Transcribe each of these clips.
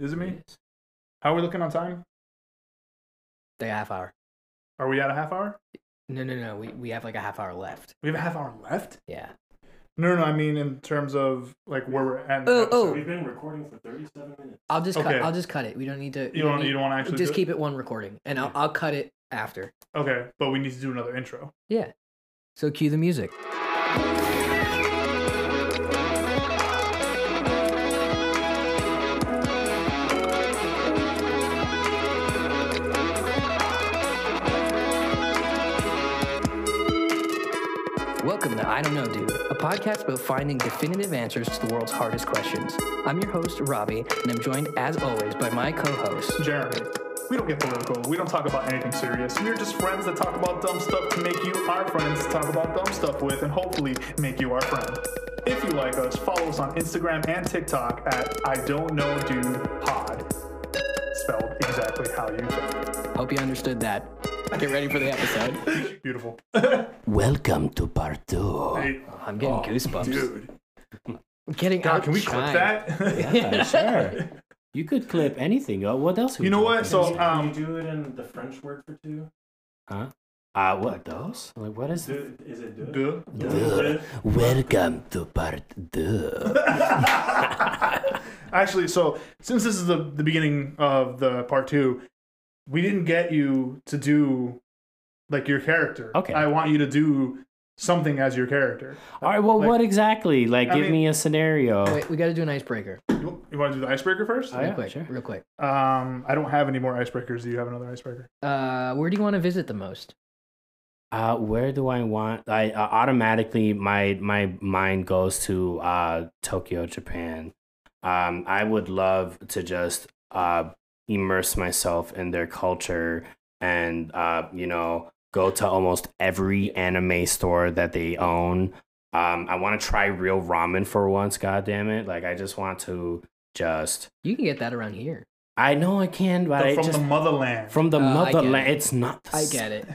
Is it me? How are we looking on time? The half hour. Are we at a half hour? No, no, no. We we have like a half hour left. We have a half hour left. Yeah. No, no, no. I mean in terms of like where we're at. Oh, oh. We've been recording for 37 minutes. I'll just Okay. cut. I'll just cut it. We don't need to. You don't. need- You don't want to actually. just do it? keep it one recording, and I'll I'll cut it after. Okay, but we need to do another intro. Yeah. So cue the music. To I Don't Know Dude, a podcast about finding definitive answers to the world's hardest questions. I'm your host, Robbie, and I'm joined, as always, by my co host. Jeremy. We don't get political. We don't talk about anything serious. We're just friends that talk about dumb stuff to make you our friends to talk about dumb stuff with and hopefully make you our friend. If you like us, follow us on Instagram and TikTok at I Don't Know Dude Pod. Spelled exactly how you think. Hope you understood that. Get ready for the episode. Beautiful. Welcome to part two. Hey, I'm getting oh, goosebumps. Dude. I'm getting God, can we clip that? Yeah, sure. You could clip anything. Oh, what else? are we You know what? So, about? Can um, you do it in the French word for two? huh? Uh, what those? Like, what is? Do, is it deux? Duh. Duh. Welcome to part two. Actually, so since this is the, the beginning of the part two, we didn't get you to do like your character. Okay. I want you to do something as your character. All right. Well, Like- what exactly? Like, I give mean- me a scenario. Wait, we got to do an icebreaker. You, you want to do the icebreaker first? Oh, Real yeah, quick, sure. real quick. Um, I don't have any more icebreakers. Do you have another icebreaker? Uh, where do you want to visit the most? Uh, where do I want? I uh, automatically my my mind goes to uh Tokyo, Japan. Um, I would love to just uh immerse myself in their culture and uh you know go to almost every anime store that they own. Um, I want to try real ramen for once. God damn it! Like I just want to just. You can get that around here. I know I can, but The- I from just the motherland. from the Uh, motherland. it. It's not. The I s- get it.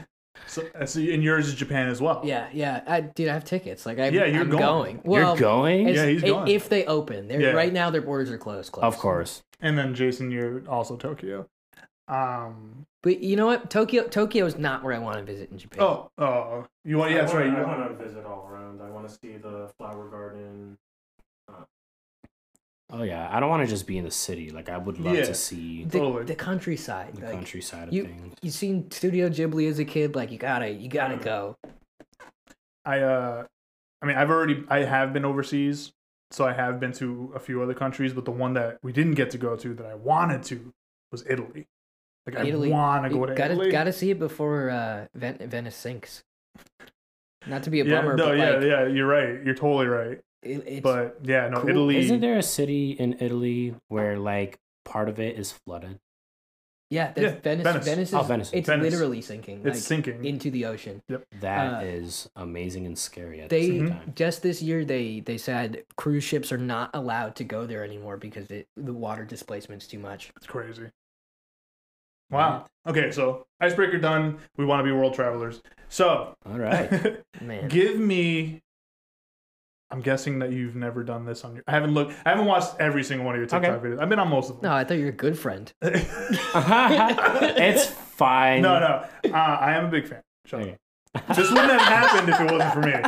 So, so, and yours is Japan as well. Yeah, yeah. I, dude, I have tickets. Like, I, Yeah, you're I'm going. Well, You're going. it's- Yeah, he's going. If they open, they're, Yeah. right now their borders are closed. closed. Of course. And then Jason, you're also Tokyo. Um. But you know what? Tokyo, Tokyo is not where I want to visit in Japan. Oh. Oh. You want? Yeah, that's right. You I want, want to visit all around. I want to see the flower garden. Oh yeah, I don't want to just be in the city. Like I would love Yeah. to see the, totally. the countryside. the like, countryside of you- things. You seen Studio Ghibli as a kid? Like, you gotta, you gotta go. I uh, I mean, I've already I have been overseas, so I have been to a few other countries, but the one that we didn't get to go to that I wanted to was Italy. Like Italy. I want to go to gotta, Italy. gotta see it before uh, Ven- Venice sinks. Not to be a yeah, bummer, no, but yeah, like, yeah, you're right. You're totally right. It, it's, But yeah, no, cool. Italy. Isn't there a city in Italy where like part of it is flooded? yeah, that's Yeah, Venice, Venice. Venice. is, Oh, Venice. It's Venice. literally sinking. It's like, sinking. into the ocean. Yep. That is Uh, amazing and scary at They the Mm-hmm. same time. just this year they they said cruise ships are not allowed to go there anymore because it, the water displacement's too much. It's crazy. Wow. Okay, so icebreaker done. We want to be world travelers. So, All right. Man, give me. I'm guessing that you've never done this on your. I haven't looked. I haven't watched every single one of your TikTok videos. I've been on most of them. no. I thought you were a good friend. it's fine. No, no. Uh, I am a big fan. Shut up. Okay. This wouldn't have happened if it wasn't for me.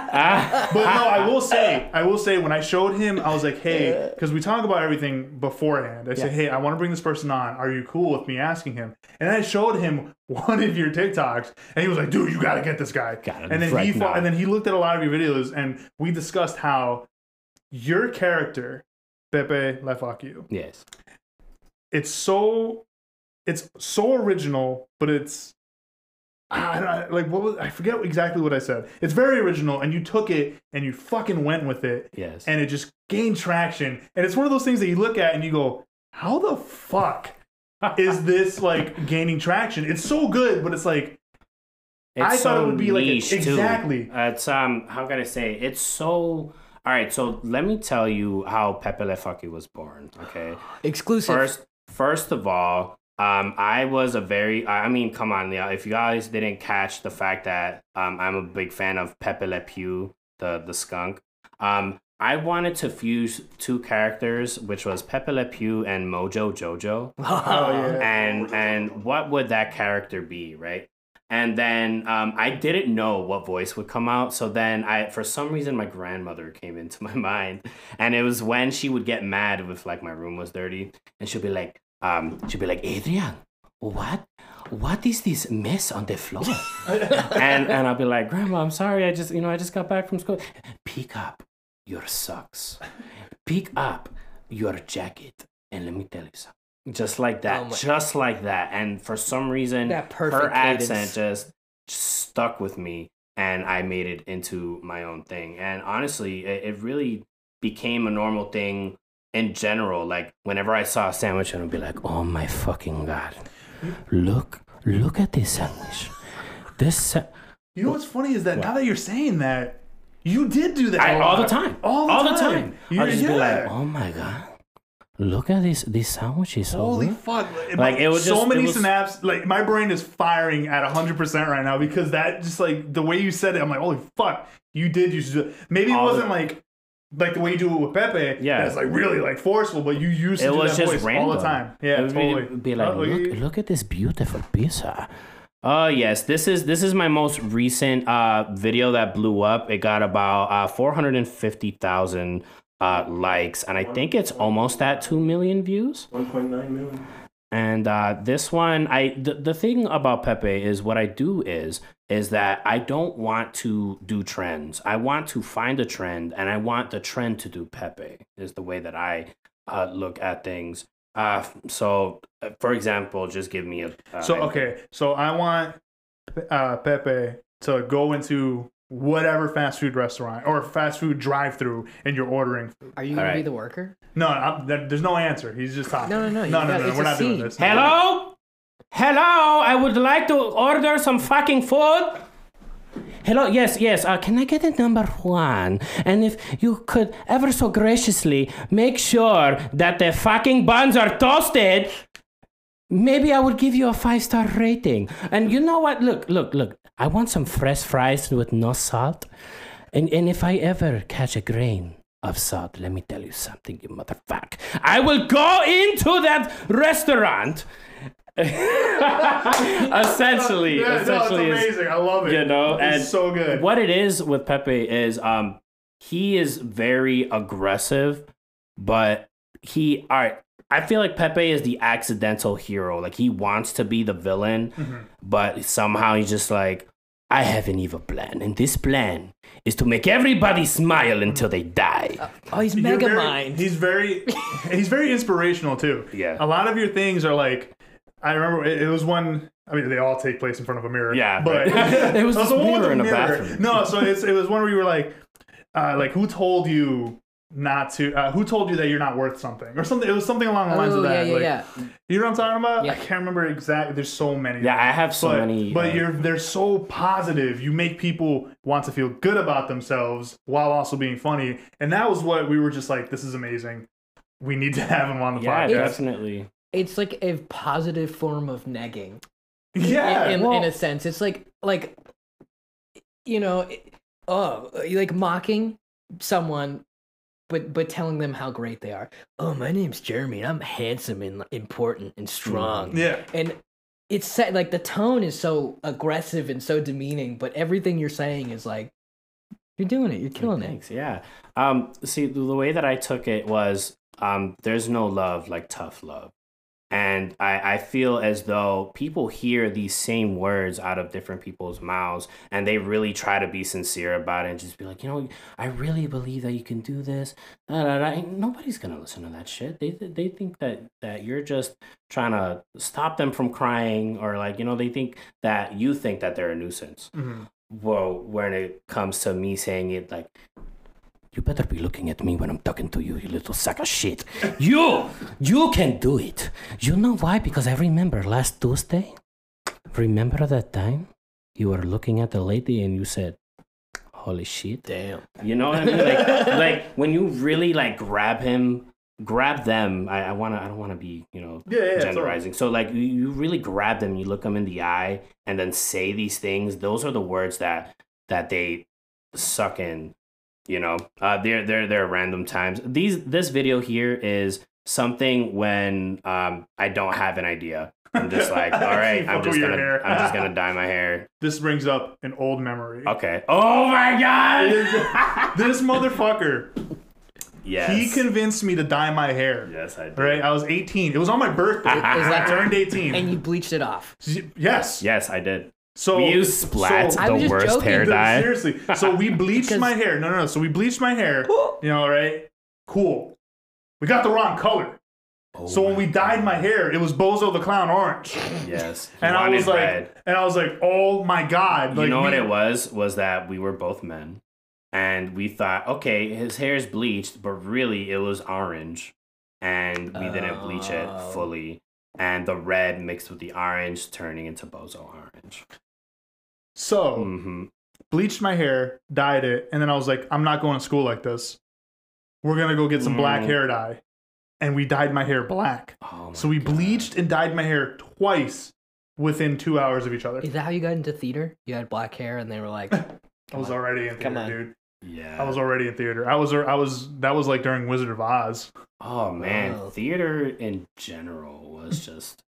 But no, I will say, I will say, when I showed him, I was like, hey, because we talk about everything beforehand. I said, hey, I want to bring this person on. Are you cool with me asking him? And I showed him one of your TikToks, and he was like, dude, you got to get this guy. Got And then right he, now. and then he looked at a lot of your videos, and we discussed how your character, Pepe Le Fuck You, Yes. it's so, it's so original, but it's I don't like what was I forget exactly what I said. It's very original, and you took it and you fucking went with it, Yes. and it just gained traction. And it's one of those things that you look at and you go, "How the fuck is this like gaining traction?" It's so good, but it's like I thought it would be like a- niche, too. exactly. It's um. How can I say? It's so. All right. So let me tell you how Pepe Le Fuck You was born. Okay. Exclusive. First, first of all, um, I was a very. I I mean, come on, yeah. If you guys didn't catch the fact that um, I'm a big fan of Pepe Le Pew, the the skunk. Um, I wanted to fuse two characters, which was Pepe Le Pew and Mojo Jojo. Oh, yeah. and and what would that character be right and then um, i didn't know what voice would come out so then i for some reason my grandmother came into my mind and it was when she would get mad if like my room was dirty and she'll be like um, she'll be like adrian what? What is this mess on the floor? And and i'll be like grandma i'm sorry. I just you know i just got back from school. Pick up your socks. Pick up your jacket and let me tell you something. Just like that. Oh just like that. And for some reason her accent cadence. just stuck with me and i made it into my own thing. And honestly it, it really became a normal thing in general like whenever i saw a sandwich and i'd be like oh my fucking god look look at this sandwich this sa- You know what's funny is that now that you're saying that, you did do that I, all the time All the all time. the time You- i'll just be like oh my god look at this this sandwich is Holy good." fuck! Like, it was so just- many was- snaps. Like my brain is firing at hundred percent right now because that just like the way you said it, I'm like, holy fuck! You did You. Maybe it All wasn't like like the way you do it with Pepe. Yeah. it's like really like forceful, but you used to it do was that just voice random all the time. Yeah, it would totally. be, be like Oh, look, you- look at this beautiful pizza Oh yes, this is this is my most recent uh video that blew up. It got about uh four hundred and fifty thousand uh likes, and I think it's almost at two million views. 1.9 million. And uh, this one, I the, the thing about Pepe is what I do is is that I don't want to do trends. I want to find a trend, and I want the trend to do Pepe. Is the way that I uh, look at things. Uh, so, uh, for example, just give me a. Uh, So okay, so I want uh, Pepe to go into whatever fast food restaurant or fast food drive-through, and you're ordering. food. Are you gonna be the worker? No, I'm, there's no answer. He's just talking. No, no, no, you no, no, got- no. We're a not doing this. Hello, hello. I would like to order some fucking food. Hello, yes, yes. Uh, can I get a number one? And if you could ever so graciously make sure that the fucking buns are toasted, maybe I would give you a five star rating. And you know what? Look, look, look. I want some fresh fries with no salt. And, and if I ever catch a grain of salt, let me tell you something, you motherfucker. I will go into that restaurant. essentially, Yeah, no, it's essentially, is- I love it. you know, it's and so good. what it is with Pepe is um he is very aggressive, but he all right. I feel like Pepe is the accidental hero. Like he wants to be the villain, Mm-hmm. but somehow he's just like, I have an evil plan, and this plan is to make everybody smile until they die. Oh, he's You're mega very- mind. He's very, he's very inspirational too. Yeah. A lot of your things are like, I remember it, it was one. I mean, they all take place in front of a mirror. Yeah, but. It was the this one with mirror the in a bathroom. No, so it's it was one where you were like, uh, like who told you not to? Uh, who told you that you're not worth something or something? It was something along the lines Oh of yeah, that. yeah, like, yeah. You know what I'm talking about? Yeah. I can't remember exactly. There's so many. Yeah, I have so but, many. But uh, you're they're so positive. You make people want to feel good about themselves while also being funny. And that was what we were just like, this is amazing. We need to have him on the yeah, podcast. Yeah, definitely. It's like a positive form of negging. Yeah. in, in, well, in a sense, it's like like you know, it- oh, like mocking someone. But, but telling them how great they are. Oh, my name's Jeremy. and I'm handsome and important and strong. yeah. and it's set like the tone is so aggressive and so demeaning but everything you're saying is like you're doing it you're killing it Yeah. Um. See, the the way that I took it was, um, there's no love like tough love, and I I feel as though people hear these same words out of different people's mouths, and they really try to be sincere about it and just be like, you know, I really believe that you can do this. Da, da, da. Nobody's gonna listen to that shit. They they think that that you're just trying to stop them from crying, or like you know, they think that you think that they're a nuisance Mhm. well when it comes to me saying it like you better be looking at me when i'm talking to you you little sack of shit. You you can do it. You know why? Because i remember last tuesday. Remember that time? You were looking at the lady and you said holy shit. Damn. You know what i mean? Like like when you really like grab him grab them. I, I want to i don't want to be you know Yeah, yeah, totally. genderizing so like you, you really grab them you look them in the eye and then say these things. Those are the words that that they suck in you know, uh, there there there are random times. These this video here is something when um I don't have an idea. I'm just like, all right, I'm just gonna. I'm just gonna dye my hair. This brings up an old memory. Okay. Oh my god. This motherfucker, yes. he convinced me to dye my hair. yes, I did. Right? I was 18. It was on my birthday. Is that- I turned 18. And you bleached it off. yes. Yes, I did. So we use splat, so- I was the just worst joking. hair dye. Seriously. So we bleached my hair. No, no, no. So we bleached my hair. You know, right? Cool. We got the wrong color. Oh So when we dyed my hair, it was Bozo the Clown orange. Yes. And I was like, red. and I was like, oh my god! Like, you know what me- it was? Was that we were both men, and we thought, okay, his hair is bleached, but really it was orange, and we didn't bleach it Oh. fully, and the red mixed with the orange, turning into bozo orange. So hmm bleached my hair, dyed it, and then I was like, I'm not going to school like this. We're gonna go get some black Mm. hair dye, and we dyed my hair black. Oh So we God. bleached and dyed my hair twice within two hours of each other. Is that how you got into theater? You had black hair, and they were like, I was on. already in theater, Come on. dude. Yeah. I was already in theater. I was I was that was like during Wizard of Oz. Oh man, Oh. theater in general was just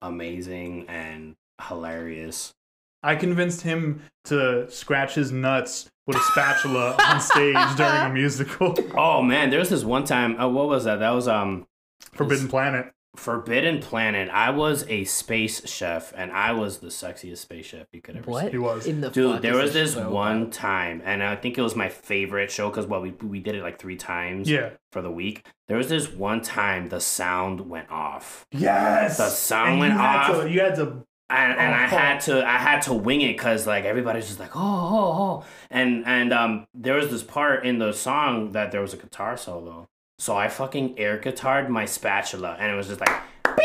amazing and hilarious. I convinced him to scratch his nuts with a spatula on stage during a musical. Oh man, there was this one time. Uh, what was that? That was um Forbidden Planet. Forbidden Planet. I was a space chef, and I was the sexiest space chef you could ever "What He was. in the Dude, fuck there is was this show one time, and I think it was my favorite show because well, we we did it like three times Yeah. for the week. There was this one time the sound went off, Yes. The sound And went you had off. To, you had to. And, and I Oh. had to I had to wing it because like everybody's just like oh oh oh, and and um there was this part in the song that there was a guitar solo, so I fucking air guitared my spatula, and it was just like.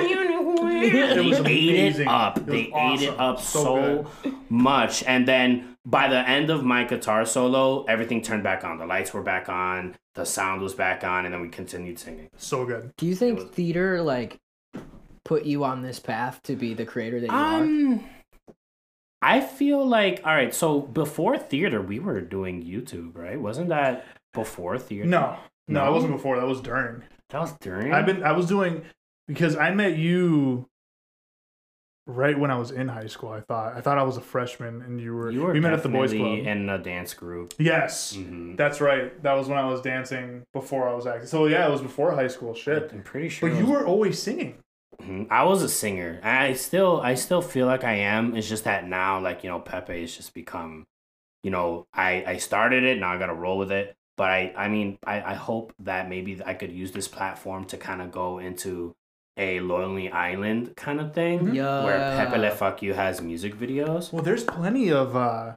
It they was ate amazing. it up. It was they ate it up So so, much. And then by the end of my guitar solo, everything turned back on. The lights were back on, the sound was back on, and then we continued singing. So good. Do you think was- theater like put you on this path to be the creator that you are? Um I feel like all right, so before theater we were doing YouTube, right? Wasn't that before theater? No, no, No? that wasn't before. That was during. That was during I've been. I was doing because I met you right when I was in high school. I thought. I thought I was a freshman, and you were. you were we met at the boys definitely club. in a dance group. yes, Mhm. that's right. That was when I was dancing before I was acting. So yeah, it was before high school. Shit. I'm pretty sure. But it you were always singing. Mhm. I was a singer. I still I still feel like I am. It's just that now like, you know, Pepe has just become you know, I I started it, now I got to roll with it. But I I mean, I I hope that maybe I could use this platform to kind of go into a Lonely Island kind of thing Yeah. where Pepe Le Fuck You has music videos. Well, there's plenty of uh,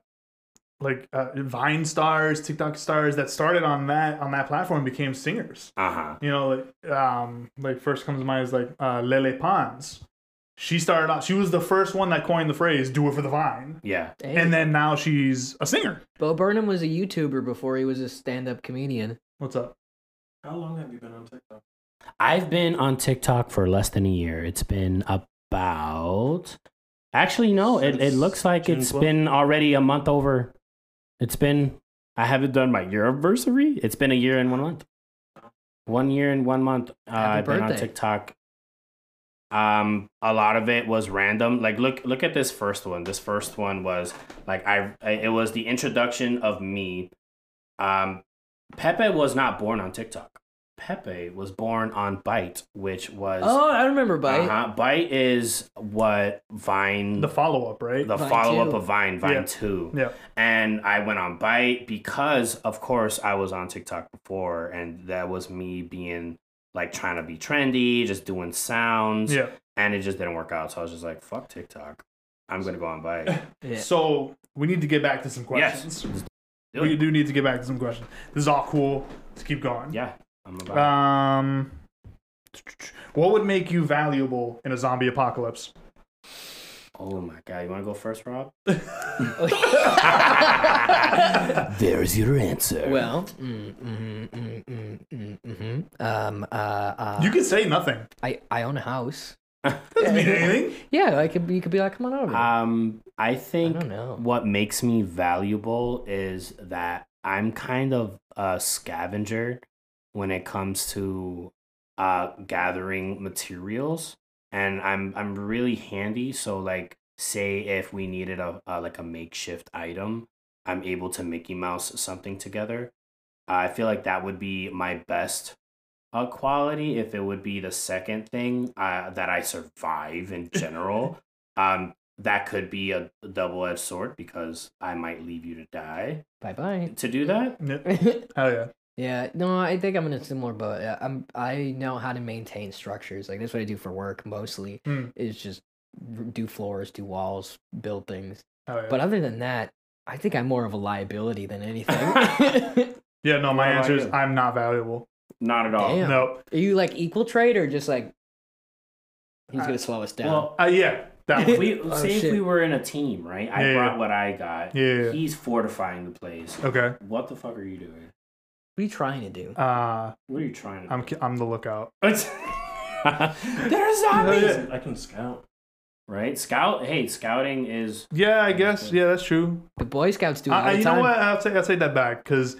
like uh, Vine stars, TikTok stars that started on that on that platform became singers. Uh-huh. You know, like um, like first comes to mind is like uh, Lele Pons. She started off. She was the first one that coined the phrase "Do it for the Vine," Yeah. Hey, and then now she's a singer. Bo Burnham was a YouTuber before he was a stand-up comedian. What's up? How long have you been on TikTok? I've been on TikTok for less than a year. It's been about actually no, it, it looks like June it's 12th? been already a month over. It's been I haven't done my year anniversary. It's been a year and one month. One year and one month. Uh, I've been on. TikTok. Um, a lot of it was random. Like look look at this first one. This first one was like I, I it was the introduction of me. Um, Pepe was not born on TikTok. Pepe was born on Byte, which was Oh, I remember Byte. uh-huh. Byte is what Vine The the, follow up, right? The follow up of Vine, Vine Yeah. 2. yeah. And I went on Byte because of course I was on TikTok before and that was me being like trying to be trendy, just doing sounds. Yeah. And it just didn't work out. So I was just like, fuck TikTok. I'm gonna go on Byte. Yeah. So we need to get back to some questions. yes. Do We do need to get back to some questions. This is all cool. Let's keep going. Yeah. I'm about. Um, what would make you valuable in a zombie apocalypse? Oh my god, you wanna go first, Rob? There's your answer. Well mm, mm, mm, mm, mm, mm, um, uh, uh, You can say nothing. I, I own a house. Doesn't mean anything. Yeah, I could. You could be like, come on over. um I I think don't know. what makes me valuable is that I'm kind of a scavenger when it comes to uh gathering materials and I'm I'm really handy so like say if we needed a, a like a makeshift item I'm able to Mickey Mouse something together. I feel like that would be my best uh, quality if it would be the second thing uh, that I survive in general. um, that could be a double edged sword because I might leave you to die Bye bye. to do that. Hell yeah. Yeah, no, I think I'm in a similar boat. Yeah, I'm I know how to maintain structures. Like that's what I do for work mostly. Hmm. Is just r- do floors, do walls, build things. Hell yeah. But other than that, I think I'm more of a liability than anything. yeah, no, my What about answer is you? I'm not valuable. Not at all. Damn. No. Are you like equal trade or just like he's I- gonna slow us down? Well, Uh, yeah. That if one. we Oh, say if we were in a team, right? I Yeah, brought yeah. what I got. Yeah, yeah. He's fortifying the place. Okay. What the fuck are you doing? What are you trying to do? Uh, What are you trying to I'm do? I'm the lookout. There's zombies. I can scout. right? Scout. Hey, scouting is Yeah, I guess. Yeah, that's true. The Boy Scouts do it all I, I- the you time. know what? I'll take I'll take that back because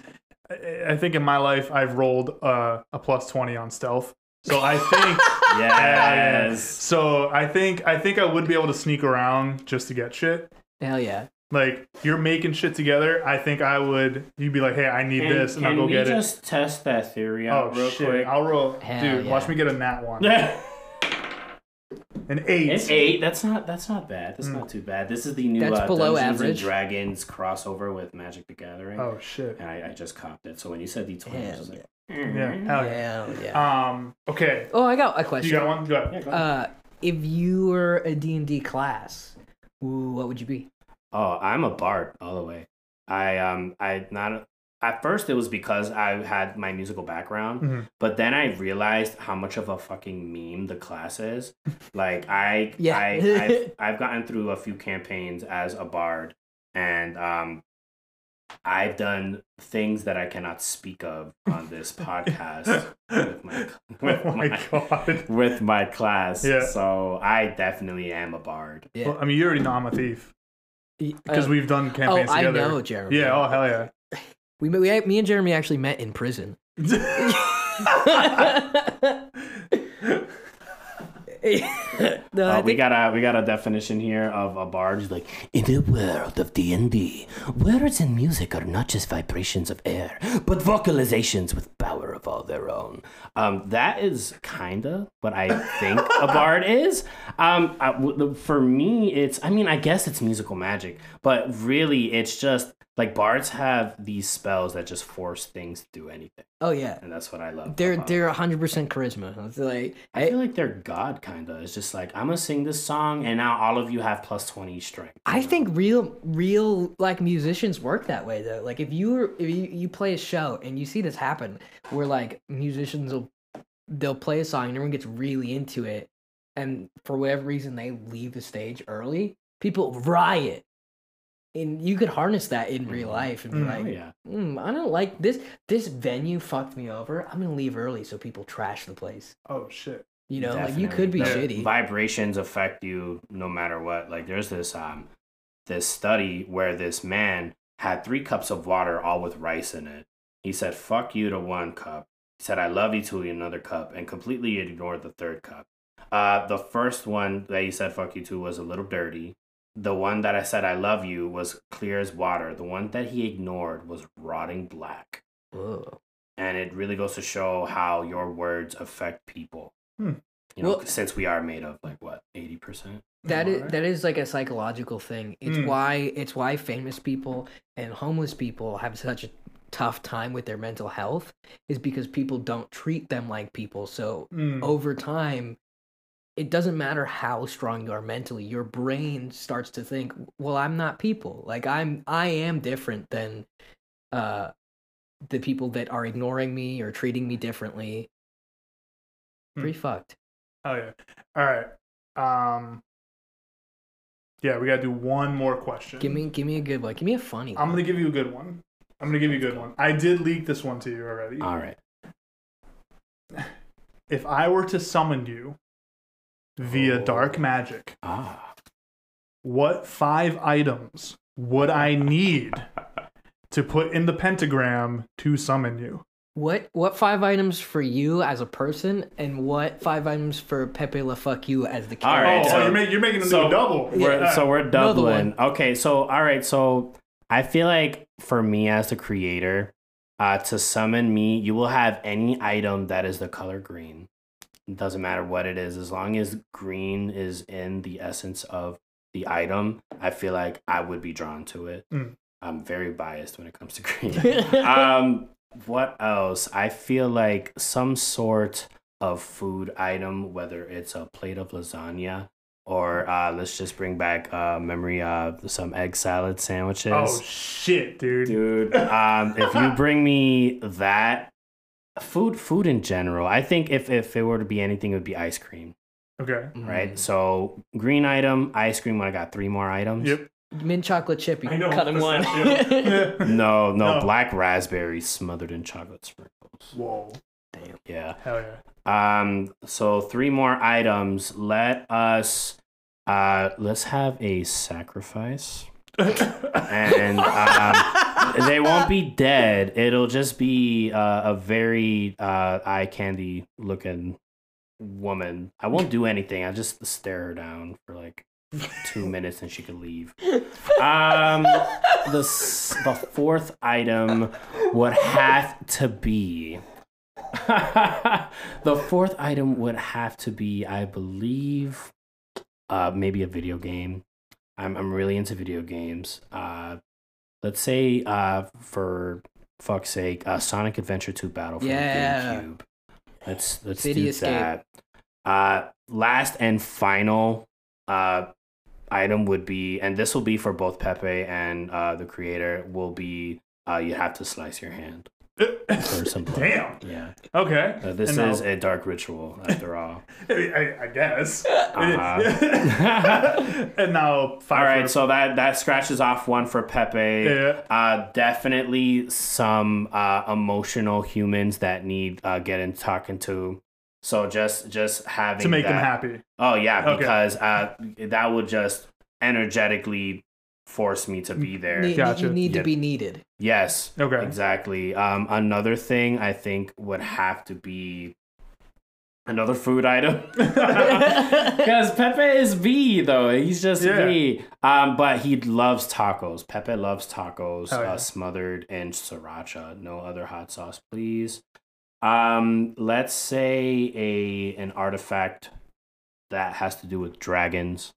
I, I think in my life I've rolled uh, a plus twenty on stealth. So I think yes. so. I think I think I would be able to sneak around just to get shit. Hell yeah. Like you're making shit together. I think I would. You'd be like, hey, I need Can, this, and I'll can go we get just test that theory it. out Oh real shit! quick? I'll roll, Hell dude. Watch me get a nat one. An An eight. eight. That's not. That's not bad. That's Mm. not too bad. This is the new That's uh, below Dungeons average. and Dragons crossover with Magic the Gathering. Oh shit! And I, I just copped it. So when you said D twenty, I was Hell just like, yeah. Yeah. Hell yeah. Hell yeah. Um. Okay. oh, I got a question. You question. got one? Go ahead. Yeah, go ahead. Uh, if you were a D&D class, ooh, what would you be? Oh, I'm a bard all the way. I um I not at first it was because I had my musical background, Mhm. but then I realized how much of a fucking meme the class is. Like I Yeah. I I've, I've gotten through a few campaigns as a bard and um I've done things that I cannot speak of on this podcast with my with oh my my, god. with my class. Yeah. So I definitely am a bard. Yeah. Well, I mean, you already know I'm a thief because Uh, we've done campaigns oh, campaigns I together. know, Jeremy. Yeah. Oh hell yeah. We, we me and Jeremy actually met in prison. no, I Uh, we got a we got a definition here of a bard. He's like, in the world of D and D, words and music are not just vibrations of air, but vocalizations with power of all their own. Um, that is kinda what I think a bard is. Um, I- for me, it's I mean, I guess it's musical magic, but really, it's just like bards have these spells that just force things to do anything, oh yeah, and that's what I love. they're about they're hundred percent charisma. It's like I feel like they're God, kinda. It's just like I'm gonna sing this song, and now all of you have plus twenty strength. I know? think real real like musicians work that way though. Like if you were if you, you play a show and you see this happen where like musicians will they'll play a song and everyone gets really into it and for whatever reason they leave the stage early, people riot. And you could harness that in real Mhm. life and be Mm. like, Oh yeah, mm, I don't like this. This venue fucked me over. I'm gonna leave early so people trash the place. Oh shit. You know, like you could be Definitely. shitty. Vibrations affect you no matter what. Like there's this um this study where this man had three cups of water all with rice in it. He said "fuck you" to one cup. He said "I love you" to another cup, and completely ignored the third cup. Uh, the first one that he said "fuck you" to was a little dirty. The one that I said "I love you" was clear as water. The one that he ignored was rotting black. Whoa. and it really goes to show how your words affect people. Hmm. You know, Well- since we are made of like what eighty percent. That is that is like a psychological thing. It's Mm. why it's why famous people and homeless people have such a tough time with their mental health is because people don't treat them like people. So Mm. over time it doesn't matter how strong you are mentally, your brain starts to think, well, I'm not people. Like I'm I am different than uh the people that are ignoring me or treating me differently. Hmm. Pretty fucked. Oh yeah. All right. Um. Yeah, we gotta do one more question. Give me give me a good one. Give me a funny I'm one. gonna give you a good one. I'm gonna give you a good one. I did leak this one to you already. All right. If I were to summon you via Oh. dark magic, Ah. what five items would I need to put in the pentagram to summon you. What what five items for you as a person, and what five items for Pepe La Fuck you as the All character? right, oh, so- you're, making, you're making them so- do a double. We're, Yeah. so we're doubling. Okay, so all right, so I feel like for me as the creator, uh, to summon me, you will have any item that is the color green. Doesn't matter what it is, as long as green is in the essence of the item. I feel like I would be drawn to it. Mm. I'm very biased when it comes to green. um, what else? I feel like some sort of food item, whether it's a plate of lasagna or uh, let's just bring back uh, memory of some egg salad sandwiches. oh shit, dude. Dude, um, if you bring me that food, food in general, I think if if it were to be anything, it would be ice cream, Okay. Mm. right? So green item, ice cream. When I got three more items. Yep. Mint chocolate chip. You I know, cut in one. No, no, No. black raspberry smothered in chocolate sprinkles. Whoa. Damn yeah. Hell yeah. Um. So three more items. Let us. Uh. Let's have a sacrifice, and um, they won't be dead. It'll just be uh, a very uh, eye candy looking woman. I won't do anything. I just stare her down for like two minutes, and she could leave. Um. The the fourth item would have to be. the fourth item would have to be, I believe, uh, maybe a video game. I'm I'm really into video games. Uh, let's say, uh, for fuck's sake, uh, Sonic Adventure 2 Battle for Yeah. the GameCube. Let's let's City do Escape. that. Uh, last and final uh item would be, and this will be for both Pepe and uh the creator, will be uh you have to slice your hand for some blood. Damn. Yeah. Okay. Uh, this And is a dark ritual, after all. I, I guess. Uh-huh. and now five. all right, for- so that that scratches off one for Pepe. Yeah. Uh, definitely some uh, emotional humans that need uh, getting talking to. So just just having to make them happy. Oh yeah, Okay. because uh, that would just energetically force me to be there. Ne- Gotcha. You need Yeah. to be needed. Yes. Okay. Exactly. Um, another thing I think would have to be another food item. Because Pepe is V though. He's just Yeah. V. Um, but he loves tacos. Pepe loves tacos Oh, yeah. uh, smothered in sriracha. No other hot sauce, please. Um, let's say a an artifact that has to do with dragons.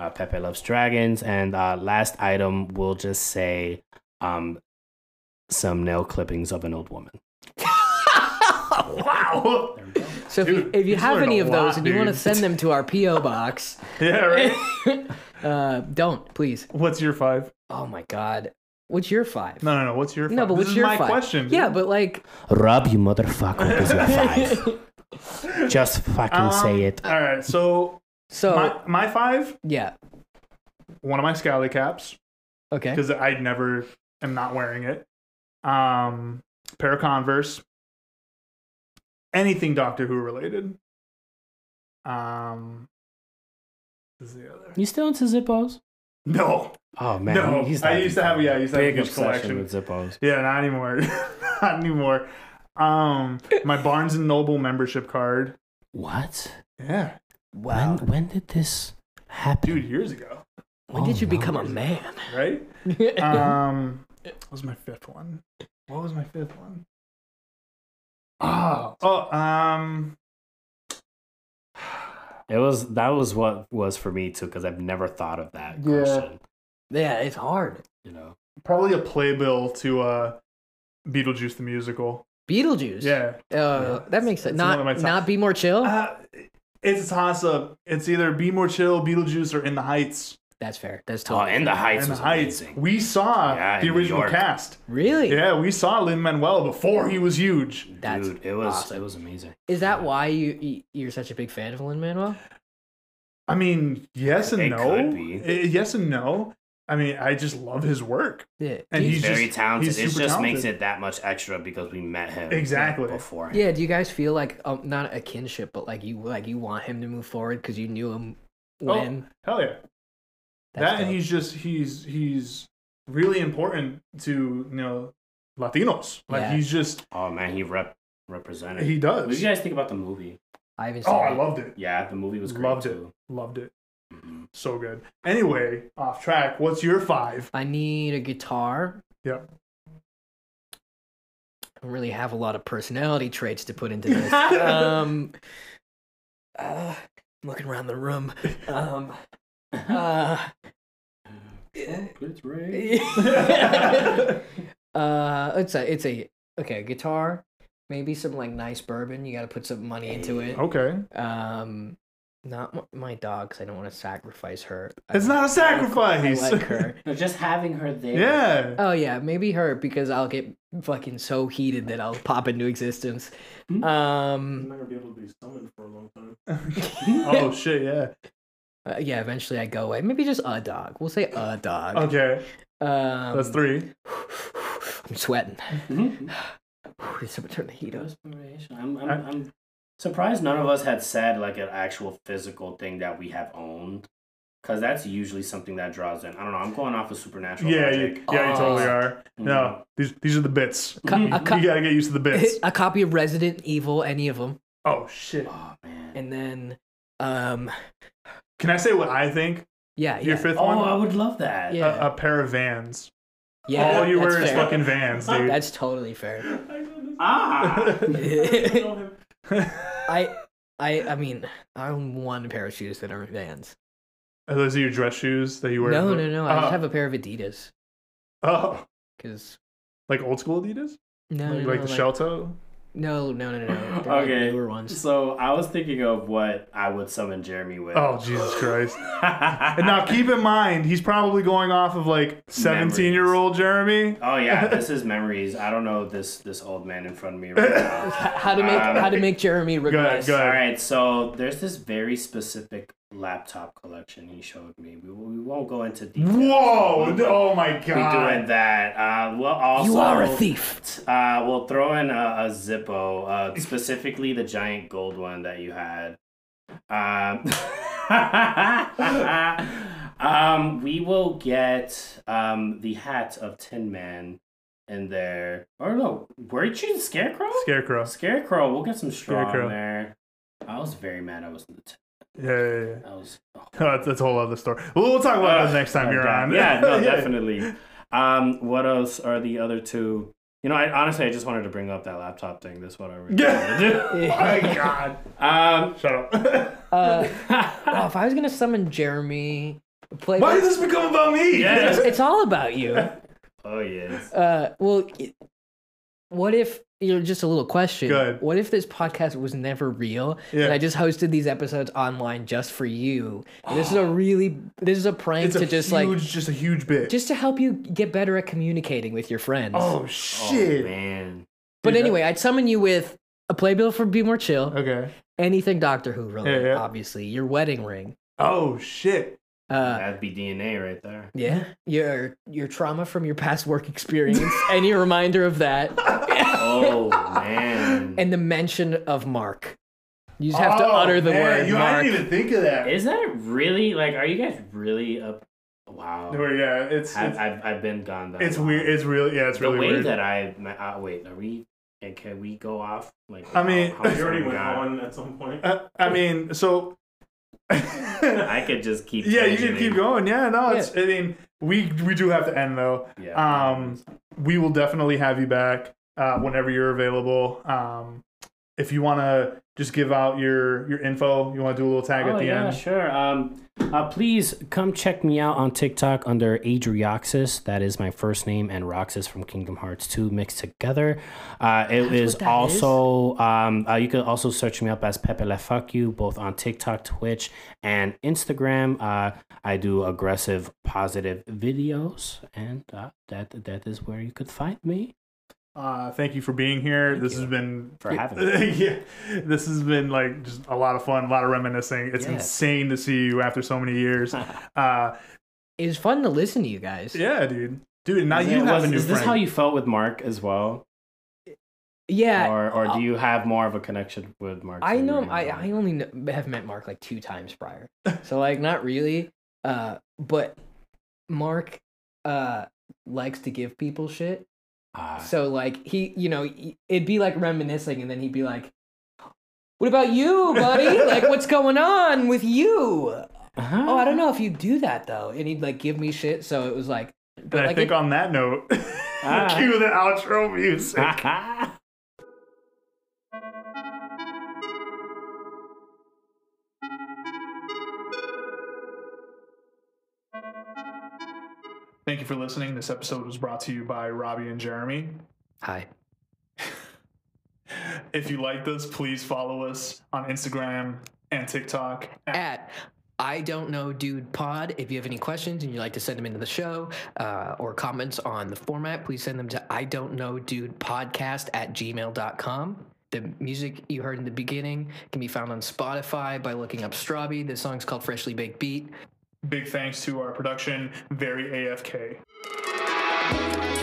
Uh, Pepe loves dragons, and uh, last item we'll just say um, some nail clippings of an old woman. wow. There we go. So if you, if you you have any a of those lot, and you want to send them to our PO box, Yeah. Right. uh, don't please. What's your five? Oh my god, what's your five? No, no, no. What's your five? No, but this what's is your my five? question. dude. Yeah, but like, Rob, you motherfucker, what is your five? Just fucking Um, say it. All right. So so my my five. yeah, One of my scally caps okay. because I never am not wearing it. Um, pair of Converse. Anything Doctor Who related. Um, is the other. You still into Zippos? No. Oh man, No, he's I not used to have- yeah, I used to have a big huge obsession collection. with Zippos. Yeah, not anymore. not anymore. Um, my Barnes and Noble membership card. What? Yeah, Wow. When when did this happen? dude, years ago, When did Oh, you no. become a man? right? Um, what was my fifth one? What was my fifth one? Oh, oh, um, It was that was what was for me too because I've never thought of that Yeah. question. yeah, it's hard. You know, probably a playbill to uh, Beetlejuice the musical. Beetlejuice. Yeah, Uh, that makes sense. It's one of Not top- not be more chill. uh, it's a toss up. It's either Be More Chill, Beetlejuice, or In the Heights. That's fair. That's oh, totally in the fair. Heights In was the Heights, amazing. we saw Yeah, the in New original York. cast. Really? Yeah, we saw Lin Manuel before he was huge. That's Dude, it was awesome. it was amazing. Is that why you you- you're such a big fan of Lin Manuel? I mean, yes and It no. could be. Eh, yes and no. I mean, I just love his work. Yeah. And Do you- he's Very just- talented. he's it super just makes it that much extra because we met him Exactly. before. yeah. Do you guys feel like um, not a kinship, but like you like you want him to move forward because you knew him when? Hell yeah. That's that and he's just he's he's really important to you know Latinos. Like Yeah. he's just Oh man, he rep represented. he does. What did does. you guys think about the movie? I haven't seen Oh, I loved it. Yeah, the movie was great Loved it. too. Loved it. So good. Anyway, off track. What's your five? I need a guitar. Yeah. I don't really have a lot of personality traits to put into this. um, uh, I'm looking around the room. Um, uh, It's right. uh, it's a, it's a, okay, guitar, maybe some like nice bourbon. You got to put some money into it. Okay. Um, not m- my dog, because I don't want to sacrifice her. It's not a sacrifice. I like her. No, just having her there. yeah. Oh yeah, maybe her because I'll get fucking so heated that I'll pop into existence. Hmm? Um, I'm not gonna be able to be summoned for a long time. oh shit, yeah. uh, yeah, eventually I go away. Maybe just a dog. We'll say a dog. Okay. Um, That's three. I'm sweating. Mhm. Did someone turn the heat on? Inspiration. I'm, I'm, I'm surprised none of us had said like an actual physical thing that we have owned. Because that's usually something that draws in. I don't know. I'm going off of supernatural Yeah, you, logic. yeah, you totally Oh. are. No, these these are the bits. Co- co- You gotta get used to the bits. a copy of Resident Evil, any of them, Oh shit. Oh, man. and then, um, Can I say what I think? yeah, Your yeah, fifth Oh, one? I would love that. Yeah. A, a pair of Vans. yeah. All you that's wear is fucking Vans, dude. That's totally fair. Ah! I, I, I mean, I own one pair of shoes that aren't Vans. Are those your dress shoes that you wear? No, no, no. I Uh, just have a pair of Adidas Oh, because like old school Adidas? no, like no, like no, the shell toe? No, no, no, no. no. They're like Okay. newer ones. So I was thinking of what I would summon Jeremy with. Oh, Jesus Christ. And now keep in mind, he's probably going off of like 17 year old Jeremy. Oh yeah, this is memories. I don't know this this old man in front of me right now. How to make Um, how to make Jeremy regress? go All ahead. right, so there's this very specific laptop collection he showed me. We, we won't go into details. Whoa! We Oh my be doing god. that. Uh, we'll also You are a thief. Uh, we'll throw in a, a Zippo, uh, specifically the giant gold one that you had. Um, um, we will get um, the hat of Tin Man in there. Or no, were you choosing Scarecrow? Scarecrow. Scarecrow. We'll get some straw Scarecrow. in there. I was very mad. I was in the. T- Yeah, yeah, yeah. I was. oh. that's, that's a whole other story. Well, we'll talk about Ugh, that next time oh you're God. on. Yeah, no, definitely. Um, what else are the other two? You know, I honestly I just wanted to bring up that laptop thing. That's what I really wanted to do. oh my god. Um, Shut up. Uh, oh, if I was gonna summon Jeremy, play. Why did this become about me? Yeah. It's, it's all about you. oh yes. Uh, well, it- what if you know? Just a little question. Good. What if this podcast was never real, Yeah. and I just hosted these episodes online just for you? And this is a really, this is a prank It's a to just huge, like, just a huge bit. just to help you get better at communicating with your friends. oh Oh shit. man. but Dude, that- anyway, I'd summon you with a playbill for Be More Chill, Okay. anything Doctor Who related, Yeah, yeah. obviously, your wedding ring. Oh shit. Uh, That'd be DNA right there. Yeah, your your trauma from your past work experience, any reminder of that, Oh man. and the mention of Mark. You just have to Oh, utter the man, word You, I Mark. didn't even think of that. Is that really like? Are you guys really up? Wow. Where, yeah, it's I've, it's, I've, I've been gone that it's long. weird. It's really yeah, it's really the really way weird. that I uh, wait. Are we? And can we go off? Like I mean- how, how You already went on at some point. Uh, I mean, so. I could just keep. yeah, you can keep going. Yeah, no, it's. I mean, we we do have to end though. Yeah. Um, we will definitely have you back uh, whenever you're available. Um, if you want to just give out your your info, you want to do a little tag oh at the yeah, end. sure. Um, uh, please come check me out on TikTok under Adrioxis. That is my first name and Roxas from Kingdom Hearts 2 mixed together. Uh, it is also um, uh, you can also search me up as Pepe Le Fuck You both on TikTok, Twitch, and Instagram. Uh, I do aggressive positive videos, and uh, that that is where you could find me Uh, thank you for being here. Thank this you. has been for having me. yeah, this has been like just a lot of fun, a lot of reminiscing. It's Yes. insane to see you after so many years. Uh, It was fun to listen to you guys. yeah, dude, dude. Now you have was- a new Is this friend. how you felt with Mark as well, Yeah, or or uh, do you have more of a connection with Mark? I know. I? I only have met Mark like two times prior, so like not really. Uh, but Mark, uh, likes to give people shit. Uh, So like he, you know, it'd be like reminiscing, and then he'd be like, "What about you, buddy? like, what's going on with you? uh-huh. Oh, I don't know if you do that though." And he'd like give me shit. So it was like, And but I like think it- on that note, Ah. cue the outro music. Thank you for listening. This episode was brought to you by Robbie and Jeremy. hi. If you liked this, please follow us on Instagram and TikTok. at I don't know dude pod. If you have any questions and you'd like to send them into the show uh, or comments on the format, please send them to I don't know dude podcast at gmail.com. The music you heard in the beginning can be found on Spotify by looking up Strawby. The song's called Freshly Baked Beat. Big thanks to our production, Very AFK.